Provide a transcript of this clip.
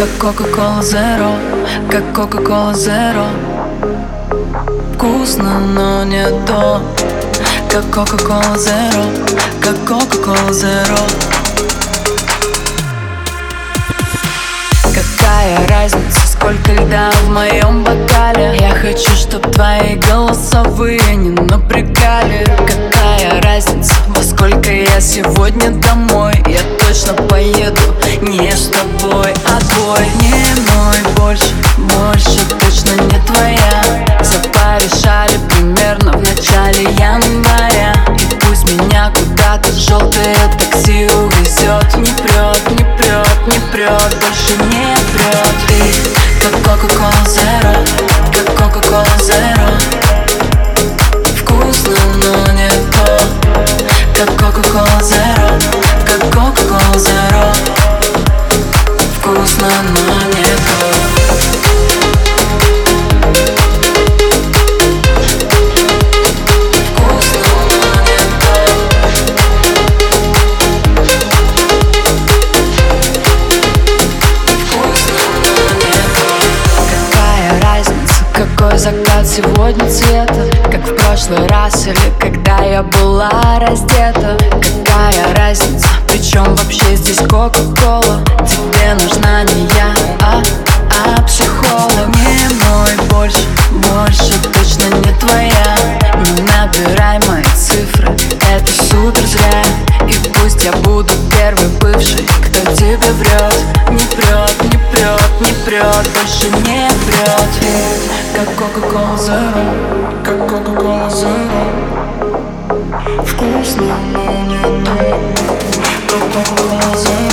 как Coca-Cola Zero, как Coca-Cola Zero. Вкусно, но не то, как Coca-Cola Zero, как Coca-Cola Zero. Какая разница, сколько льда в моем бокале? Я хочу, чтоб твои голосовые не напрягали. Какая разница, во сколько я сегодня домой? Я точно поеду мой больше, больше точно не твоя. Запорешали примерно в начале января. И пусть меня куда-то желтое такси увезет Не прет, не прет, не прет, больше не прет Ты как Coca-Cola какой закат сегодня цвета. Как в прошлый раз или когда я была раздета. Какая разница, причем вообще здесь Кока-Кола? Тебе нужна не я, а, а психолог. Не мой больше, больше точно не твоя. Не набирай мои цифры, это супер зря. И пусть я буду первый бывший, кто тебе врет прет, больше не прет Как Coca-Cola Zero, как Coca-Cola Zero. Вкусно, но не то, как Coca-Cola Zero